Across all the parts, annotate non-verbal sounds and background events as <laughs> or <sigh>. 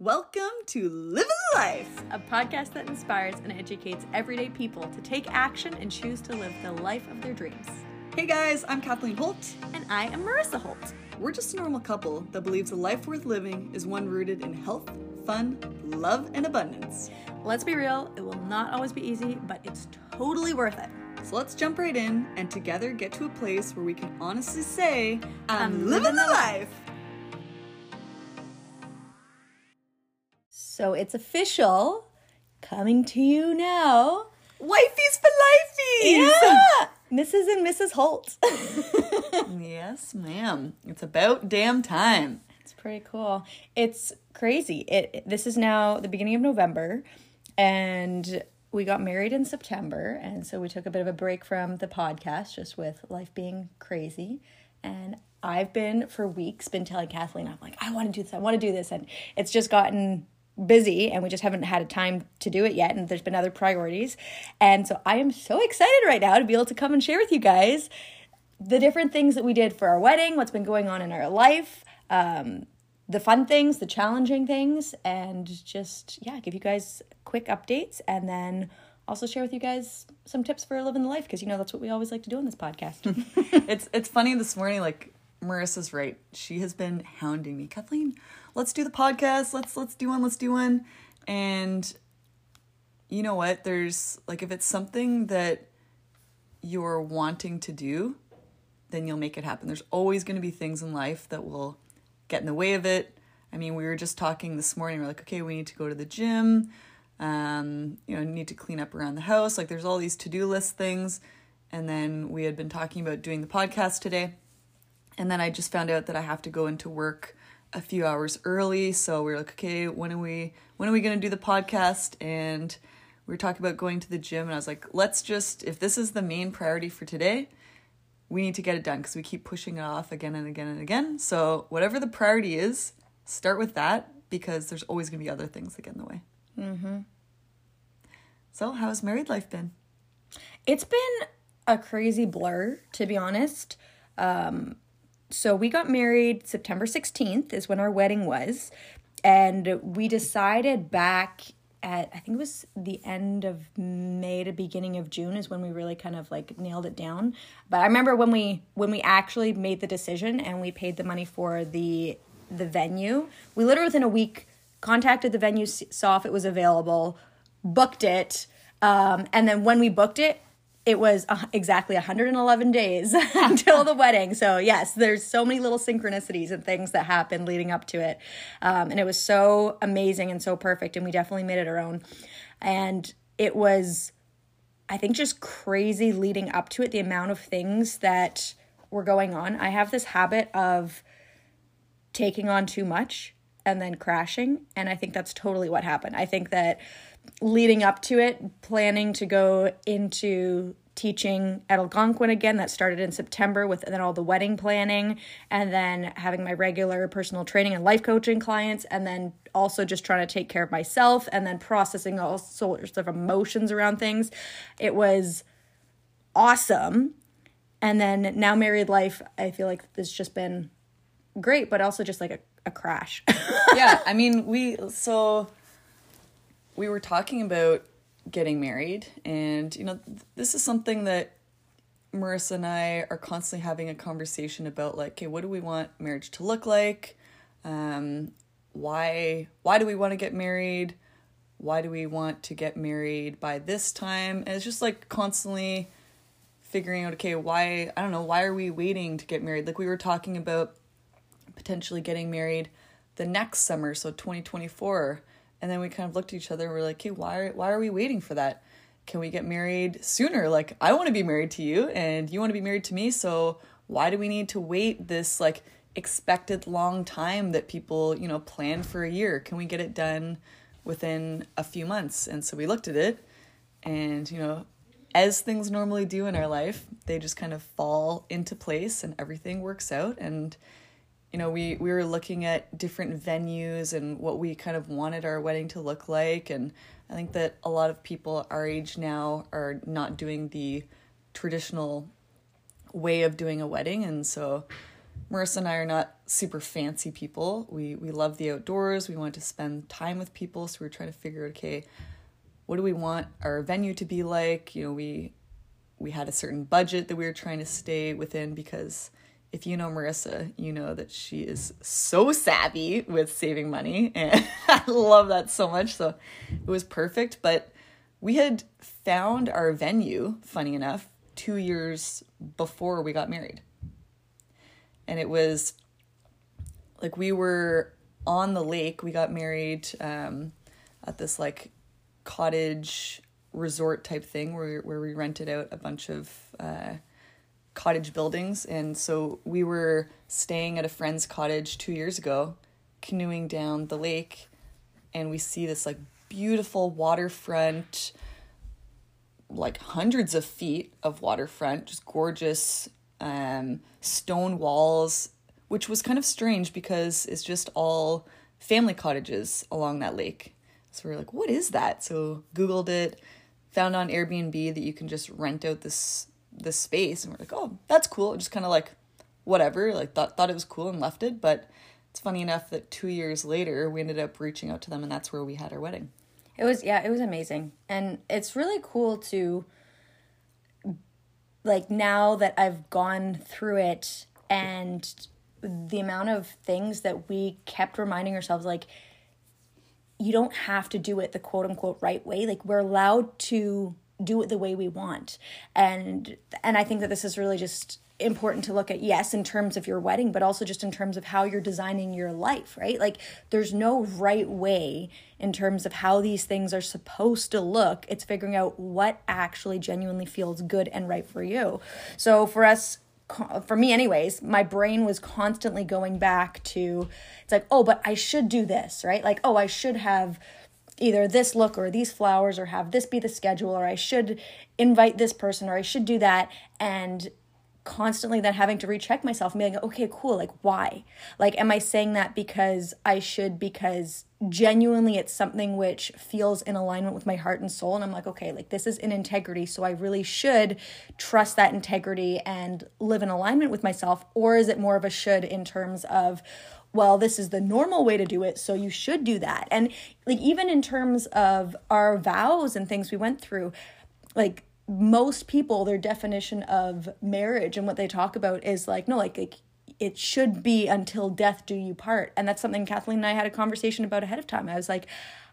Welcome to Living the Life, a podcast that inspires and educates everyday people to take action and choose to live the life of their dreams. Hey guys, I'm Kathleen Holt. And I am Marissa Holt. We're just a normal couple that believes a life worth living is one rooted in health, fun, love, and abundance. Let's be real, it will not always be easy, but it's totally worth it. So let's jump right in and together get to a place where we can honestly say, I'm, I'm living living the the life. So it's official, coming to you now. Wifey's for lifeies! Yeah! Mrs. and Mrs. Holt. <laughs> yes, ma'am. It's about damn time. It's pretty cool. It's crazy. It this is now the beginning of November and we got married in September and so we took a bit of a break from the podcast just with life being crazy and I've been for weeks been telling Kathleen I'm like I want to do this. I want to do this and it's just gotten busy and we just haven't had a time to do it yet and there's been other priorities. And so I am so excited right now to be able to come and share with you guys the different things that we did for our wedding, what's been going on in our life, um, the fun things, the challenging things, and just, yeah, give you guys quick updates and then also share with you guys some tips for living the life because, you know, that's what we always like to do on this podcast. <laughs> it's it's funny this morning, like Marissa's right. She has been hounding me. Kathleen, let's do the podcast. Let's let's do one, let's do one. And you know what? There's like if it's something that you're wanting to do, then you'll make it happen. There's always going to be things in life that will get in the way of it. I mean, we were just talking this morning. We're like, okay, we need to go to the gym. Um, you know, need to clean up around the house. Like, there's all these to do list things. And then we had been talking about doing the podcast today. And then I just found out that I have to go into work a few hours early. So we were like, okay, when are we when are we gonna do the podcast? And we were talking about going to the gym and I was like, let's just if this is the main priority for today, we need to get it done because we keep pushing it off again and again and again. So whatever the priority is, start with that because there's always gonna be other things that get in the way. Mm-hmm. So how's married life been? It's been a crazy blur, to be honest. Um, so we got married September 16th is when our wedding was. And we decided back at I think it was the end of May to beginning of June is when we really kind of like nailed it down. But I remember when we when we actually made the decision and we paid the money for the the venue. We literally within a week contacted the venue, saw if it was available, booked it, um, and then when we booked it, it was exactly 111 days <laughs> until the wedding. So yes, there's so many little synchronicities and things that happened leading up to it, um, and it was so amazing and so perfect, and we definitely made it our own. And it was, I think, just crazy leading up to it. The amount of things that were going on. I have this habit of taking on too much and then crashing, and I think that's totally what happened. I think that leading up to it, planning to go into teaching at Algonquin again. That started in September with then all the wedding planning, and then having my regular personal training and life coaching clients, and then also just trying to take care of myself, and then processing all sorts of emotions around things. It was awesome. And then now married life, I feel like it's just been great, but also just like a, a crash. <laughs> yeah, I mean, we so we were talking about getting married and you know this is something that marissa and i are constantly having a conversation about like okay what do we want marriage to look like? Um why why do we want to get married? Why do we want to get married by this time? And it's just like constantly figuring out okay why i don't know why are we waiting to get married? Like we were talking about potentially getting married the next summer so 2024 and then we kind of looked at each other and we are like, okay, why are, why are we waiting for that? Can we get married sooner? Like, I want to be married to you and you want to be married to me. So why do we need to wait this like expected long time that people, you know, plan for a year? Can we get it done within a few months? And so we looked at it and, you know, as things normally do in our life, they just kind of fall into place and everything works out. And, you know, we, we were looking at different venues and what we kind of wanted our wedding to look like. And I think that a lot of people our age now are not doing the traditional way of doing a wedding. And so Marissa and I are not super fancy people. We we love the outdoors. We want to spend time with people, so we are trying to figure out okay, what do we want our venue to be like? You know, we we had a certain budget that we were trying to stay within because if you know Marissa, you know that she is so savvy with saving money <laughs> and I love that so much. So it was perfect, but we had found our venue, funny enough, 2 years before we got married and it was like we were on the lake. We got married um, at this like cottage resort type thing where where we rented out a bunch of uh, cottage buildings, and so we were staying at a friend's cottage two years ago, canoeing down the lake, and we see this like beautiful waterfront like hundreds of feet of waterfront, just gorgeous um, stone walls, which was kind of strange because it's just all family cottages along that lake. So we are like, what is that? So Googled it, found on Airbnb that you can just rent out this this space, and we're like, oh, that's cool. Just kind of like whatever, like thought thought it was cool and left it. But it's funny enough that two years later we ended up reaching out to them, and that's where we had our wedding. It was yeah, it was amazing, and it's really cool to like now that I've gone through it and the amount of things that we kept reminding ourselves like you don't have to do it the quote unquote right way like we're allowed to do it the way we want. And and i think that this is really just important to look at yes in terms of your wedding but also just in terms of how you're designing your life right? Like there's no right way in terms of how these things are supposed to look. It's figuring out what actually genuinely feels good and right for you. So for us for me anyways my brain was constantly going back to it's like oh but i should do this right? Like oh i should have either this look or these flowers or have this be the schedule or i should invite this person or i should do that and constantly then having to recheck myself and being like, okay, cool, like why? Like, am I saying that because I should, because genuinely it's something which feels in alignment with my heart and soul? And I'm like, okay, like this is in integrity. So I really should trust that integrity and live in alignment with myself. Or is it more of a should in terms of, well, this is the normal way to do it, so you should do that. And like even in terms of our vows and things we went through, like most people their definition of marriage and what they talk about is like no like, like it should be until death do you part and that's something kathleen and i had a conversation about ahead of time i was like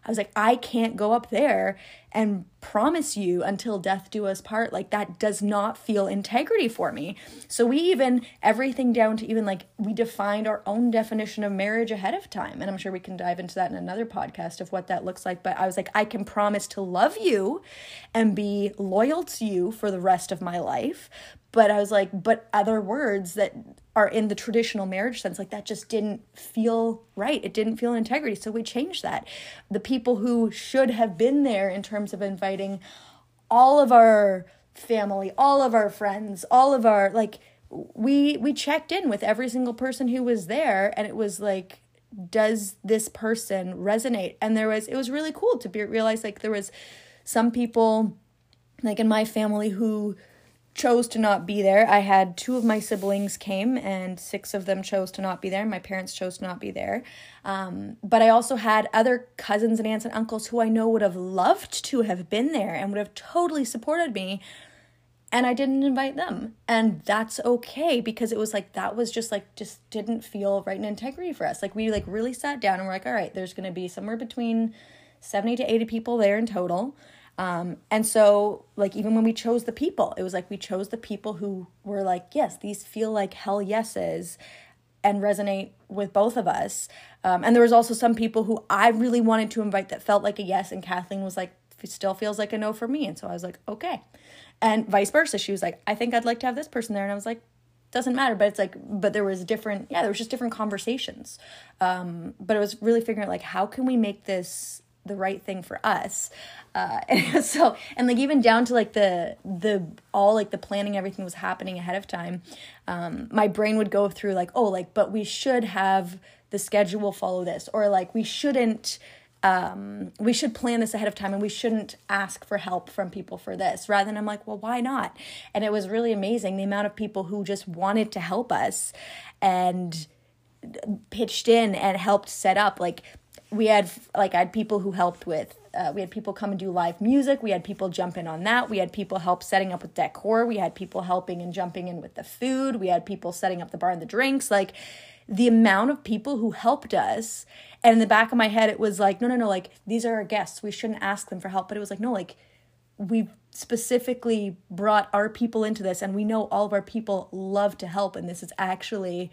I was like, I can't go up there and promise you until death do us part. Like, that does not feel integrity for me. So, we even, everything down to even like, we defined our own definition of marriage ahead of time. And I'm sure we can dive into that in another podcast of what that looks like. But I was like, I can promise to love you and be loyal to you for the rest of my life. But I was like, but other words that are in the traditional marriage sense like that just didn't feel right. It didn't feel integrity. So we changed that. The people who should have been there in terms of inviting all of our family all of our friends all of our like we we checked in with every single person who was there and it was like does this person resonate? And there was it was really cool to be realize like there was some people like in my family who chose to not be there. I had two of my siblings came, and six of them chose to not be there. My parents chose to not be there. Um, but I also had other cousins and aunts and uncles who I know would have loved to have been there and would have totally supported me. And I didn't invite them. And that's okay because it was like, that was just like, just didn't feel right in integrity for us. Like, we like really sat down and we're like, all right, there's going to be somewhere between 70 to 80 people there in total. Um, and so, like, even when we chose the people, it was like we chose the people who were like, yes, these feel like hell yeses and resonate with both of us. Um, and there was also some people who I really wanted to invite that felt like a yes, and Kathleen was like, still feels like a no for me. And so I was like, okay. And vice versa. She was like, I think I'd like to have this person there. And I was like, doesn't matter but it's like but there was different yeah there was just different conversations um but it was really figuring out like how can we make this the right thing for us uh, and <laughs> so and like even down to like the the all like the planning everything was happening ahead of time um my brain would go through like oh like but we should have the schedule follow this or like we shouldn't um, we should plan this ahead of time and we shouldn't ask for help from people for this. Rather than I'm like, well, why not? And it was really amazing the amount of people who just wanted to help us and pitched in and helped set up. Like we had like I had people who helped with uh, we had people come and do live music. We had people jump in on that. We had people help setting up with decor. We had people helping and jumping in with the food. We had people setting up the bar and the drinks. Like the amount of people who helped us. And in the back of my head, it was like, no, no, no, like these are our guests. We shouldn't ask them for help. But it was like, no, like we specifically brought our people into this and we know all of our people love to help. And this is actually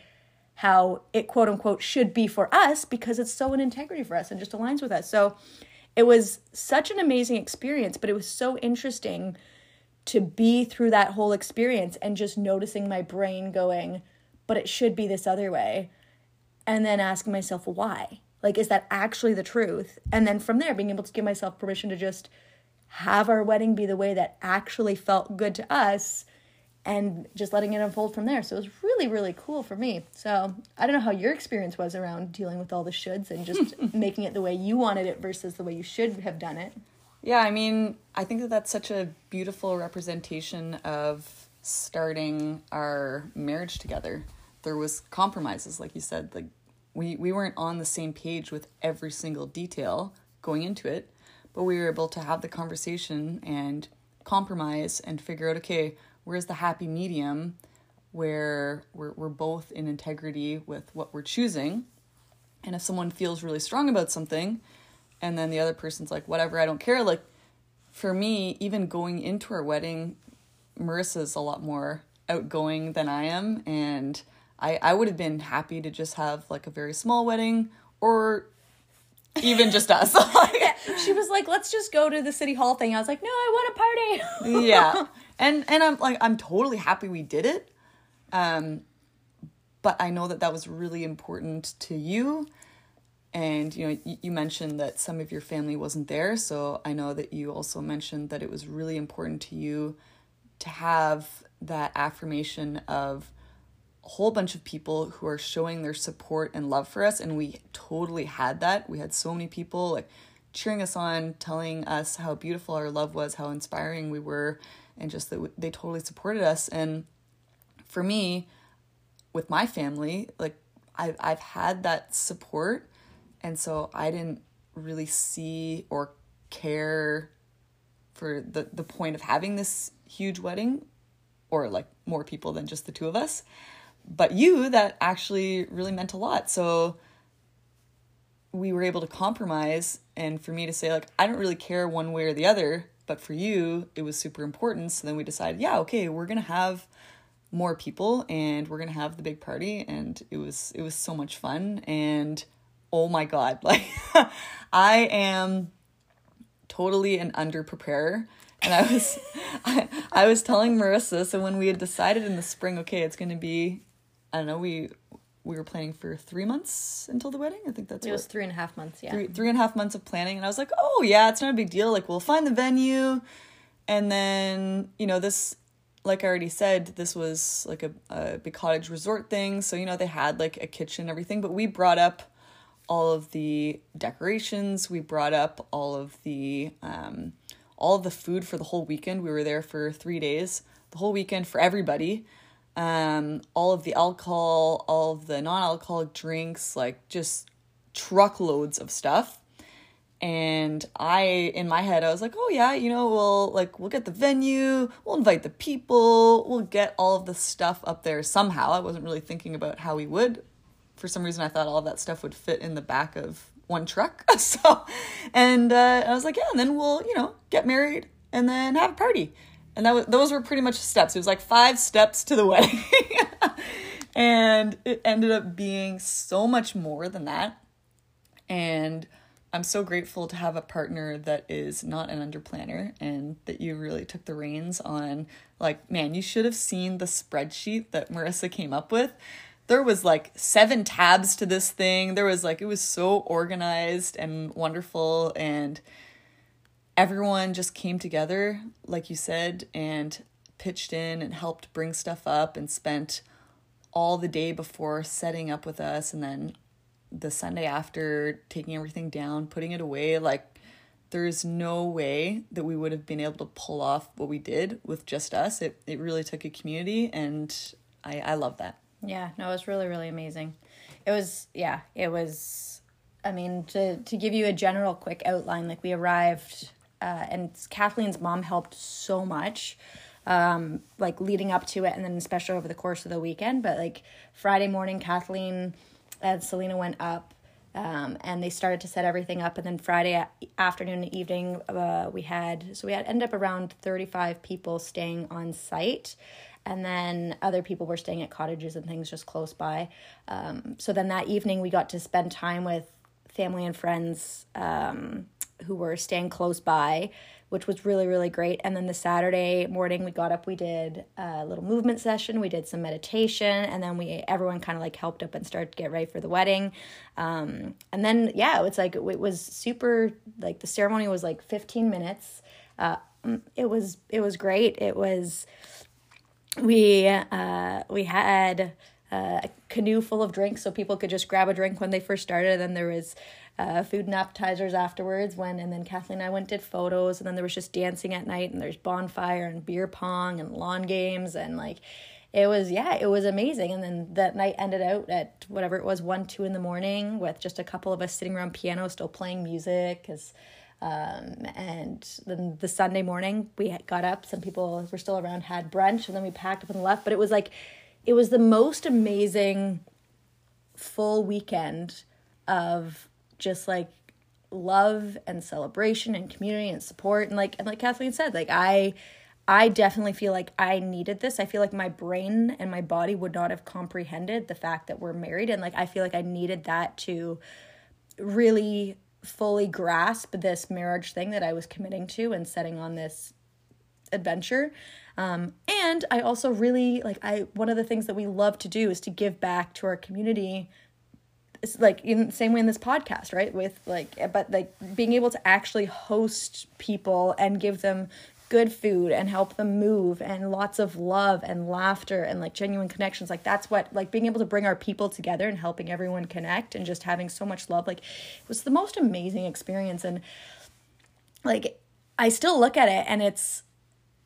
how it quote unquote should be for us because it's so in integrity for us and just aligns with us. So it was such an amazing experience, but it was so interesting to be through that whole experience and just noticing my brain going, but it should be this other way. And then asking myself, why? Like, is that actually the truth? And then from there, being able to give myself permission to just have our wedding be the way that actually felt good to us and just letting it unfold from there. So it was really, really cool for me. So I don't know how your experience was around dealing with all the shoulds and just <laughs> making it the way you wanted it versus the way you should have done it. Yeah, I mean, I think that that's such a beautiful representation of starting our marriage together. There was compromises, like you said, like we we weren't on the same page with every single detail going into it, but we were able to have the conversation and compromise and figure out okay, where's the happy medium where we're, we're both in integrity with what we're choosing? And if someone feels really strong about something and then the other person's like whatever i don't care. Like for me even going into our wedding marissa's a lot more outgoing than i am. And i i would have been happy to just have like a very small wedding or even just us. <laughs> Yeah, she was like let's just go to the city hall thing. I was like no i want a party. Yeah <laughs> and and I'm like I'm totally happy we did it. Um, but I know that that was really important to you. And you know, you, you mentioned that some of your family wasn't there, so I know that you also mentioned that it was really important to you to have that affirmation of a whole bunch of people who are showing their support and love for us and we totally had that we had so many people like cheering us on telling us how beautiful our love was how inspiring we were and just that they totally supported us. And for me with my family like I I've had that support. And so I didn't really see or care for the the point of having this huge wedding or like more people than just the two of us. But you that actually really meant a lot. So we were able to compromise. And for me to say like I don't really care one way or the other but for you it was super important. So then we decided yeah okay we're gonna have more people and we're gonna have the big party. And it was it was so much fun. And oh my god <laughs> like i am totally an under preparer and i was <laughs> I, I was telling marissa so when we had decided in the spring okay it's gonna be i don't know we we were planning for three months until the wedding. I think that's it was three and a half months. Yeah, three three and a half months of planning, and I was like, oh yeah, it's not a big deal. Like we'll find the venue, and then you know this, like I already said, this was like a, a big cottage resort thing. So you know they had like a kitchen and everything, but we brought up all of the decorations. We brought up all of the um, all of the food for the whole weekend. We were there for three days, the whole weekend for everybody um, all of the alcohol, all of the non alcoholic drinks, like just truckloads of stuff. And I, in my head, I was like, oh yeah, you know, we'll like, we'll get the venue, we'll invite the people, we'll get all of the stuff up there somehow. I wasn't really thinking about how we would. For some reason, I thought all of that stuff would fit in the back of one truck. <laughs> so, and uh, I was like, yeah, and then we'll, you know, get married and then have a party and that was those were pretty much steps. It was like five steps to the <laughs> wedding. and it ended up being so much more than that. And I'm so grateful to have a partner that is not an underplanner and that you really took the reins on like man, you should have seen the spreadsheet that Marissa came up with. There was like seven tabs to this thing. There was like it was so organized and wonderful and everyone just came together, like you said, and pitched in and helped bring stuff up and spent all the day before setting up with us and then the Sunday after, taking everything down, putting it away, like there's no way that we would have been able to pull off what we did with just us. It it really took a community and I I love that. Yeah, no, it was really really amazing. It was yeah, it was I mean to to give you a general quick outline like we arrived uh, and Kathleen's mom helped so much um like leading up to it and then especially over the course of the weekend, but like Friday morning Kathleen and Selena went up um, and they started to set everything up. And then friday afternoon and evening uh, we had so we had end up around 35 people staying on site. And then other people were staying at cottages and things just close by. Um, so then that evening we got to spend time with family and friends um, who were staying close by which was really really great. And then the saturday morning we got up we did a little movement session we did some meditation and then we everyone kind of like helped up and started to get ready for the wedding. Um, and then yeah it's like it was super like the ceremony was like 15 minutes. Uh, mm, it was it was great. It was we uh, we had a canoe full of drinks so people could just grab a drink when they first started. And then there was uh, food and appetizers afterwards when and then kathleen and i went did photos and then there was just dancing at night and there's bonfire and beer pong and lawn games and like it was yeah it was amazing. And then that night ended out at whatever it was one two in the morning with just a couple of us sitting around piano still playing music because um, and then the sunday morning we got up some people were still around had brunch and then we packed up and left. But it was like it was the most amazing full weekend of just like love and celebration and community and support and like and like Kathleen said like I I definitely feel like I needed this. I feel like my brain and my body would not have comprehended the fact that we're married and like I feel like I needed that to really fully grasp this marriage thing that I was committing to and setting on this adventure. Um, and I also really like I one of the things that we love to do is to give back to our community like in the same way in this podcast right? With like eh, but like being able to actually host people and give them good food and help them move and lots of love and laughter and like genuine connections like that's what like being able to bring our people together and helping everyone connect and just having so much love like it was the most amazing experience. And like i still look at it and it's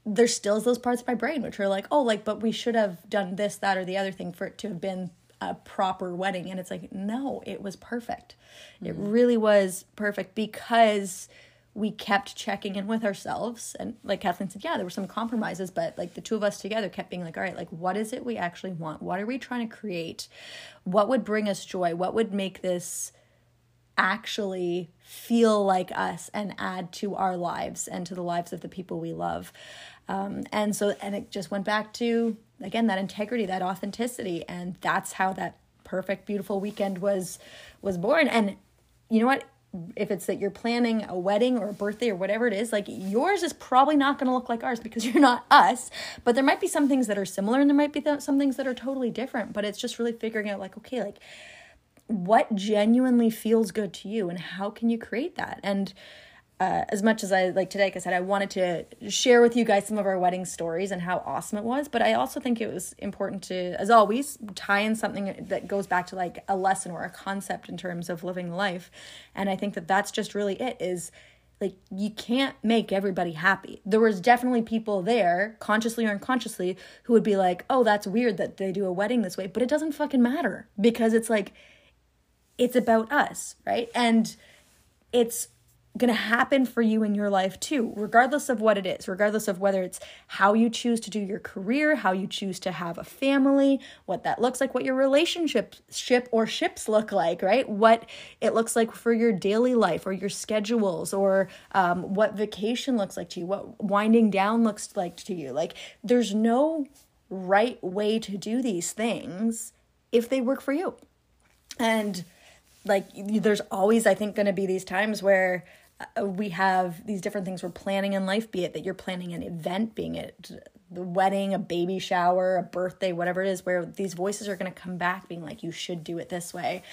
there's still those parts of my brain which are like oh like but we should have done this that or the other thing for it to have been a proper wedding. And it's like no it was perfect. Mm-hmm. it really was perfect because we kept checking in with ourselves. And like kathleen said yeah there were some compromises but like the two of us together kept being like all right like what is it we actually want? What are we trying to create? What would bring us joy? What would make this actually feel like us and add to our lives and to the lives of the people we love? Um, and so and it just went back to again that integrity that authenticity and that's how that perfect beautiful weekend was was born. And you know what? If it's that you're planning a wedding or a birthday or whatever it is like yours is probably not going to look like ours because <laughs> you're not us. But there might be some things that are similar and there might be th- some things that are totally different but it's just really figuring out like okay like what genuinely feels good to you and how can you create that? And uh, as much as I like today, like I said, I wanted to share with you guys some of our wedding stories and how awesome it was. But I also think it was important to, as always, tie in something that goes back to like a lesson or a concept in terms of living life. And I think that that's just really it is like you can't make everybody happy. There was definitely people there, consciously or unconsciously, who would be like, "Oh, that's weird that they do a wedding this way," but it doesn't fucking matter because it's like it's about us, right? And it's going to happen for you in your life too, regardless of what it is, regardless of whether it's how you choose to do your career, how you choose to have a family, what that looks like, what your relationship ship or ships look like, right? What it looks like for your daily life or your schedules or um, what vacation looks like to you, what winding down looks like to you. Like there's no right way to do these things if they work for you. And like there's always I think going to be these times where Uh, we have these different things we're planning in life be it that you're planning an event being it the wedding a baby shower a birthday whatever it is where these voices are going to come back being like you should do it this way.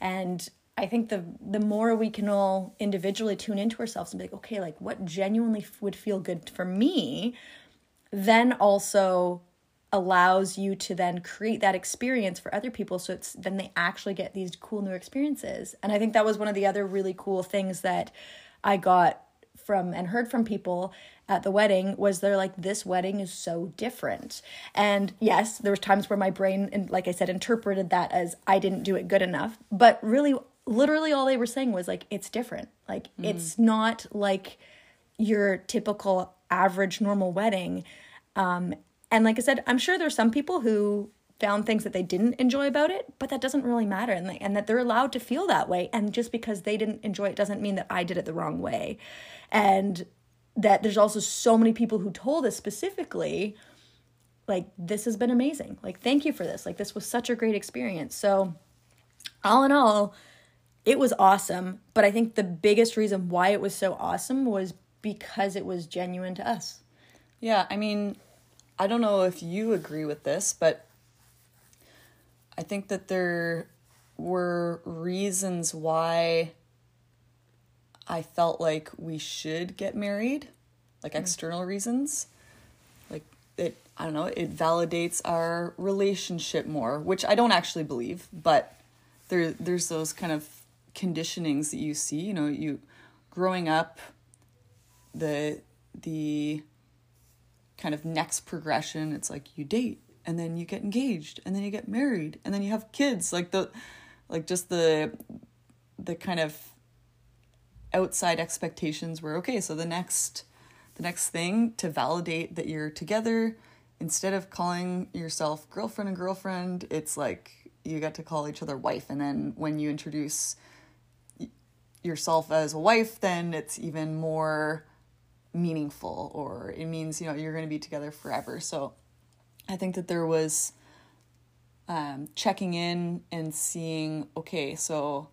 And i think the the more we can all individually tune into ourselves and be like okay like what genuinely would feel good for me then also allows you to then create that experience for other people so it's then they actually get these cool new experiences. And i think that was one of the other really cool things that i got from and heard from people at the wedding was they're like this wedding is so different. And yes there was times where my brain and like i said interpreted that as i didn't do it good enough. But really literally all they were saying was like it's different. Like mm-hmm. it's not like your typical average normal wedding. Um and like I said, I'm sure there's some people who found things that they didn't enjoy about it, but that doesn't really matter and, and that they're allowed to feel that way. And just because they didn't enjoy it doesn't mean that I did it the wrong way. And that there's also so many people who told us specifically like this has been amazing. Like thank you for this. Like this was such a great experience. So all in all, it was awesome, but I think the biggest reason why it was so awesome was because it was genuine to us. Yeah, I mean, I don't know if you agree with this, but I think that there were reasons why I felt like we should get married, like mm. external reasons. Like it I don't know, it validates our relationship more, which I don't actually believe, but there there's those kind of conditionings that you see, you know, you growing up the the kind of next progression it's like you date and then you get engaged and then you get married and then you have kids like the like just the the kind of outside expectations were okay so the next the next thing to validate that you're together instead of calling yourself girlfriend and girlfriend it's like you get to call each other wife and then when you introduce yourself as a wife then it's even more meaningful or it means you know you're going to be together forever. So i think that there was um, checking in and seeing okay so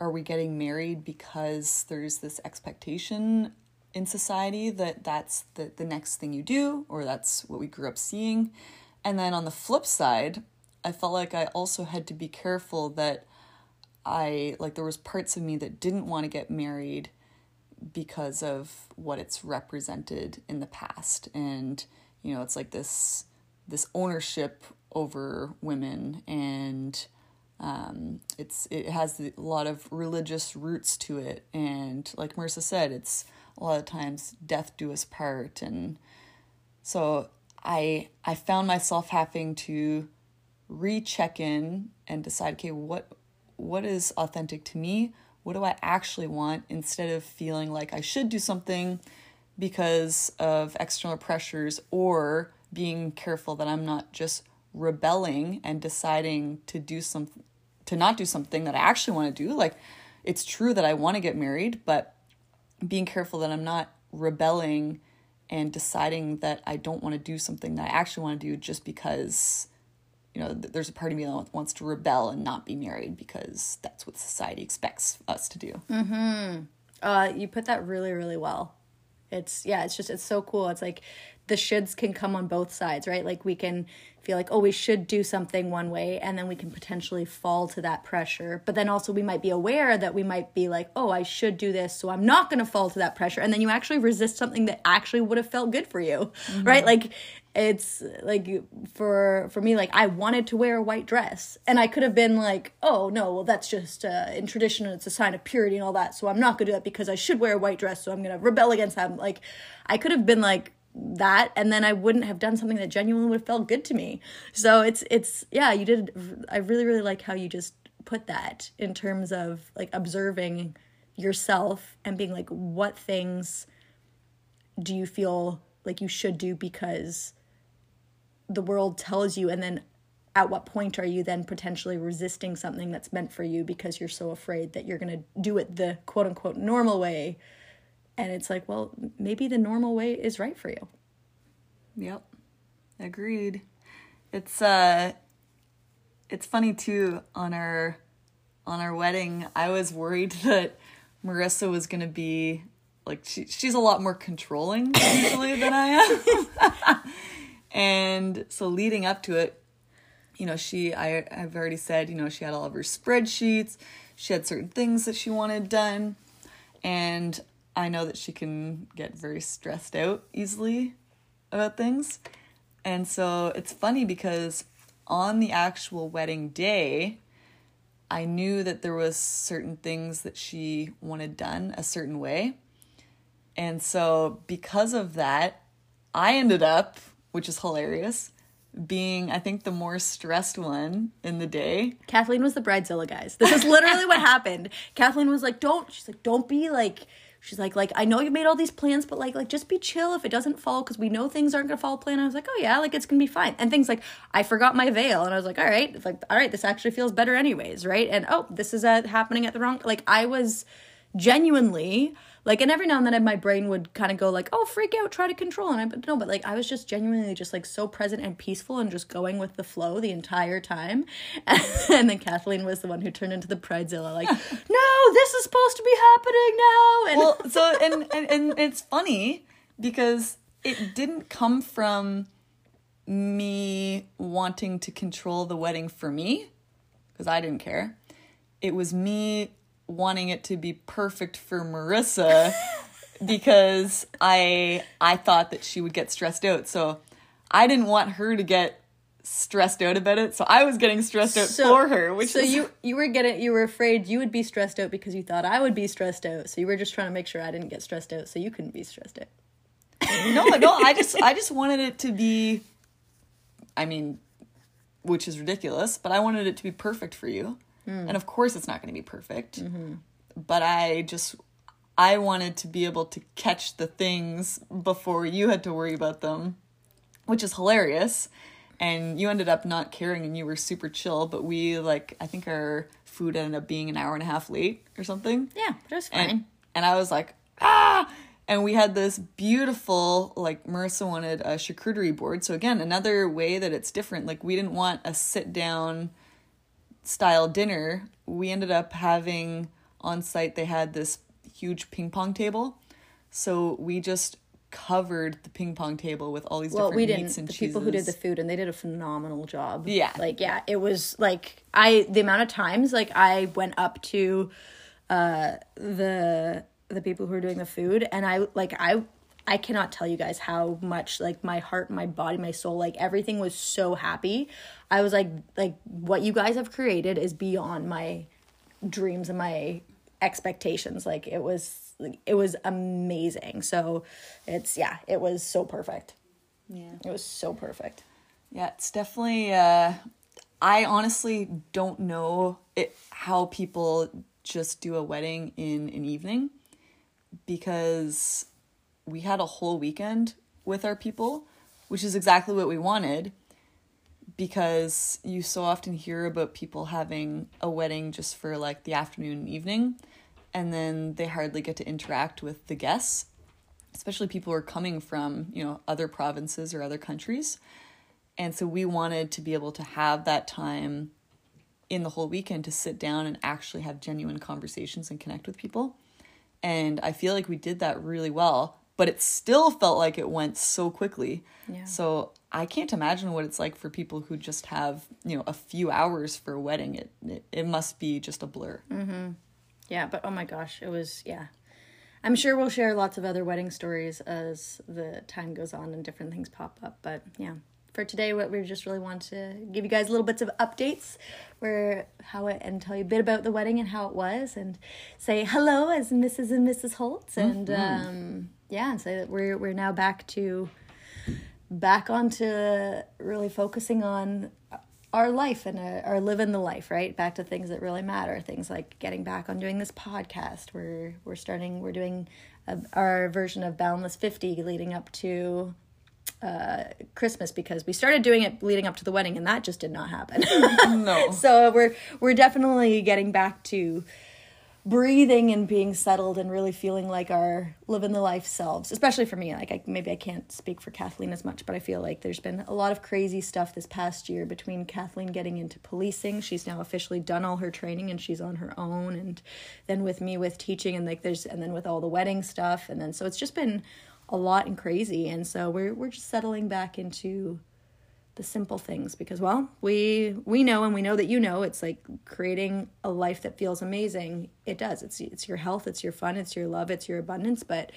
are we getting married because there's this expectation in society that that's the, the next thing you do or that's what we grew up seeing? And then on the flip side i felt like i also had to be careful that i like there was parts of me that didn't want to get married because of what it's represented in the past. And you know it's like this this ownership over women and um, it's it has a lot of religious roots to it. And like marissa said it's a lot of times death do us part. And so i i found myself having to recheck in and decide okay what what is authentic to me? What do I actually want instead of feeling like I should do something because of external pressures or being careful that I'm not just rebelling and deciding to do something to not do something that I actually want to do like it's true that I want to get married but being careful that I'm not rebelling and deciding that I don't want to do something that I actually want to do just because you know, there's a part of me that wants to rebel and not be married because that's what society expects us to do. Mm-hmm. Uh, you put that really, really well. It's yeah, it's just it's so cool. It's like the shoulds can come on both sides, right? Like we can feel like, oh, we should do something one way, and then we can potentially fall to that pressure. But then also we might be aware that we might be like, oh, I should do this, so I'm not going to fall to that pressure. And then you actually resist something that actually would have felt good for you, mm-hmm. right? Like it's like for for me like i wanted to wear a white dress and i could have been like oh no well that's just uh, in tradition it's a sign of purity and all that so i'm not gonna do that because i should wear a white dress so i'm gonna rebel against that like i could have been like that and then I wouldn't have done something that genuinely would have felt good to me. So it's it's yeah, you did I really really like how you just put that in terms of like observing yourself and being like what things do you feel like you should do because the world tells you and then at what point are you then potentially resisting something that's meant for you because you're so afraid that you're going to do it the quote unquote normal way and it's like, well, maybe the normal way is right for you. Yep. Agreed. It's uh it's funny too on our on our wedding, I was worried <laughs> that Marissa was going to be like she she's a lot more controlling usually than I am. <laughs> and so leading up to it, you know, she I I've already said, you know, she had all of her spreadsheets, she had certain things that she wanted done, and I know that she can get very stressed out easily about things. And so it's funny because on the actual wedding day, I knew that there was certain things that she wanted done a certain way. And so because of that, I ended up, which is hilarious, being I think the more stressed one in the day. Kathleen was the bridezilla, guys. This is literally what <laughs> happened. Kathleen was like, "Don't." She's like, "Don't be like." She's like, "Like I know you made all these plans, but like, like just be chill if it doesn't fall, because we know things aren't gonna fall plan." I was like, "Oh yeah, like it's gonna be fine." And things like I forgot my veil, and I was like, "All right, it's like all right, this actually feels better anyways, right?" And oh, this is uh, happening at the wrong. Like I was genuinely like and every now and then my brain would kind of go like oh freak out try to control. And i but no but like i was just genuinely just like so present and peaceful and just going with the flow the entire time. <laughs> And then kathleen was the one who turned into the bridezilla like <laughs> no this is supposed to be happening now. And well so <laughs> and, and and it's funny because it didn't come from me wanting to control the wedding for me because i didn't care. It was me wanting it to be perfect for Marissa <laughs> because I I thought that she would get stressed out. So I didn't want her to get stressed out about it. So I was getting stressed out So- for her, which so is you you were getting you were afraid you would be stressed out because you thought I would be stressed out. So you were just trying to make sure I didn't get stressed out so you couldn't be stressed out. no, no, I just <laughs> I just wanted it to be I mean, which is ridiculous, but I wanted it to be perfect for you. And of course it's not going to be perfect. But I just I wanted to be able to catch the things before you had to worry about them, which is hilarious. And you ended up not caring and you were super chill, but we like I think our food ended up being an hour and a half late or something Yeah, but it was fine. and and I was like ah and we had this beautiful like Marissa wanted a charcuterie board so again another way that it's different like we didn't want a sit down style dinner we ended up having on site they had this huge ping pong table so we just covered the ping pong table with all these well, different we meats didn't. and The cheeses people who did the food, and they did a phenomenal job. Yeah. like yeah, it was like I the amount of times like I went up to uh the the people who were doing the food, and I like I I cannot tell you guys how much like my heart, my body, my soul, like everything was so happy. I was like like what you guys have created is beyond my dreams and my expectations like it was like, it was amazing so it's yeah it was so perfect yeah it was so perfect Yeah, it's definitely. Uh, I honestly don't know it, how people just do a wedding in an evening because we had a whole weekend with our people, which is exactly what we wanted. Because you so often hear about people having a wedding just for like the afternoon and evening, and then they hardly get to interact with the guests, especially people who are coming from, you know, other provinces or other countries. And so we wanted to be able to have that time in the whole weekend to sit down and actually have genuine conversations and connect with people. And I feel like we did that really well, but it still felt like it went so quickly. Yeah. So I can't imagine what it's like for people who just have, you know, a few hours for a wedding. It it, it must be just a blur. Mm-hmm. yeah but oh my gosh it was yeah i'm sure we'll share lots of other wedding stories as the time goes on and different things pop up but yeah for today what we just really want to give you guys little bits of updates where how it and tell you a bit about the wedding and how it was and say hello as mrs and mrs holts and um yeah and say that we're we're now back to back onto really focusing on our life and our, our living the life right? Back to things that really matter things like getting back on doing this podcast. We're we're starting we're doing a, our version of boundless 50 leading up to uh christmas because we started doing it leading up to the wedding and that just did not happen. No. <laughs> so we're we're definitely getting back to breathing and being settled and really feeling like our living the life selves especially for me like I, maybe i can't speak for kathleen as much but i feel like there's been a lot of crazy stuff this past year between kathleen getting into policing. She's now officially done all her training and she's on her own and then with me with teaching and like there's and then with all the wedding stuff. And then so it's just been a lot and crazy. And so we're we're just settling back into the simple things because well we we know and we know that you know it's like creating a life that feels amazing. It does. It's it's your health it's your fun it's your love it's your abundance. But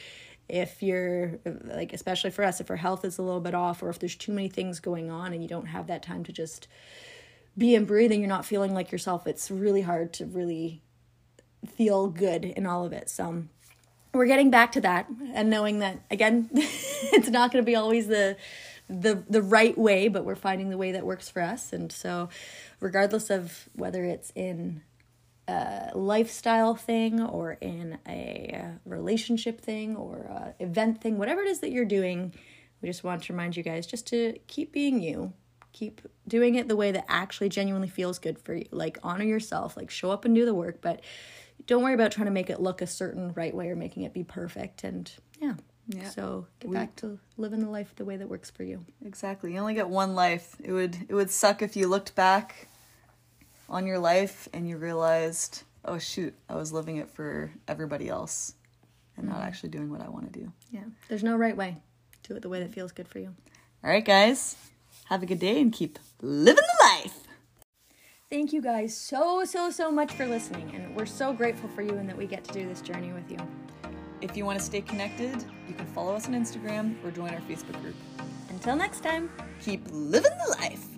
if you're like especially for us if our health is a little bit off or if there's too many things going on and you don't have that time to just be and breathe and you're not feeling like yourself it's really hard to really feel good in all of it. So we're getting back to that and knowing that again <laughs> it's not going to be always the the the right way but we're finding the way that works for us. And so regardless of whether it's in a lifestyle thing or in a uh, relationship thing or a event thing whatever it is that you're doing we just want to remind you guys just to keep being you. Keep doing it the way that actually genuinely feels good for you. Like honor yourself like show up and do the work but don't worry about trying to make it look a certain right way or making it be perfect. And yeah Yeah. so get We- back to living the life the way that works for you Exactly. You only get one life. It would it would suck if you looked back on your life and you realized, "Oh shoot, I was living it for everybody else and not mm-hmm. actually doing what I want to do." yeah there's no right way do it the way that feels good for you All right, guys. Have a good day and keep living the life. thank you guys so so so much for listening and we're so grateful for you and that we get to do this journey with you If you want to stay connected, you can follow us on Instagram or join our Facebook group. until next time Keep living the life.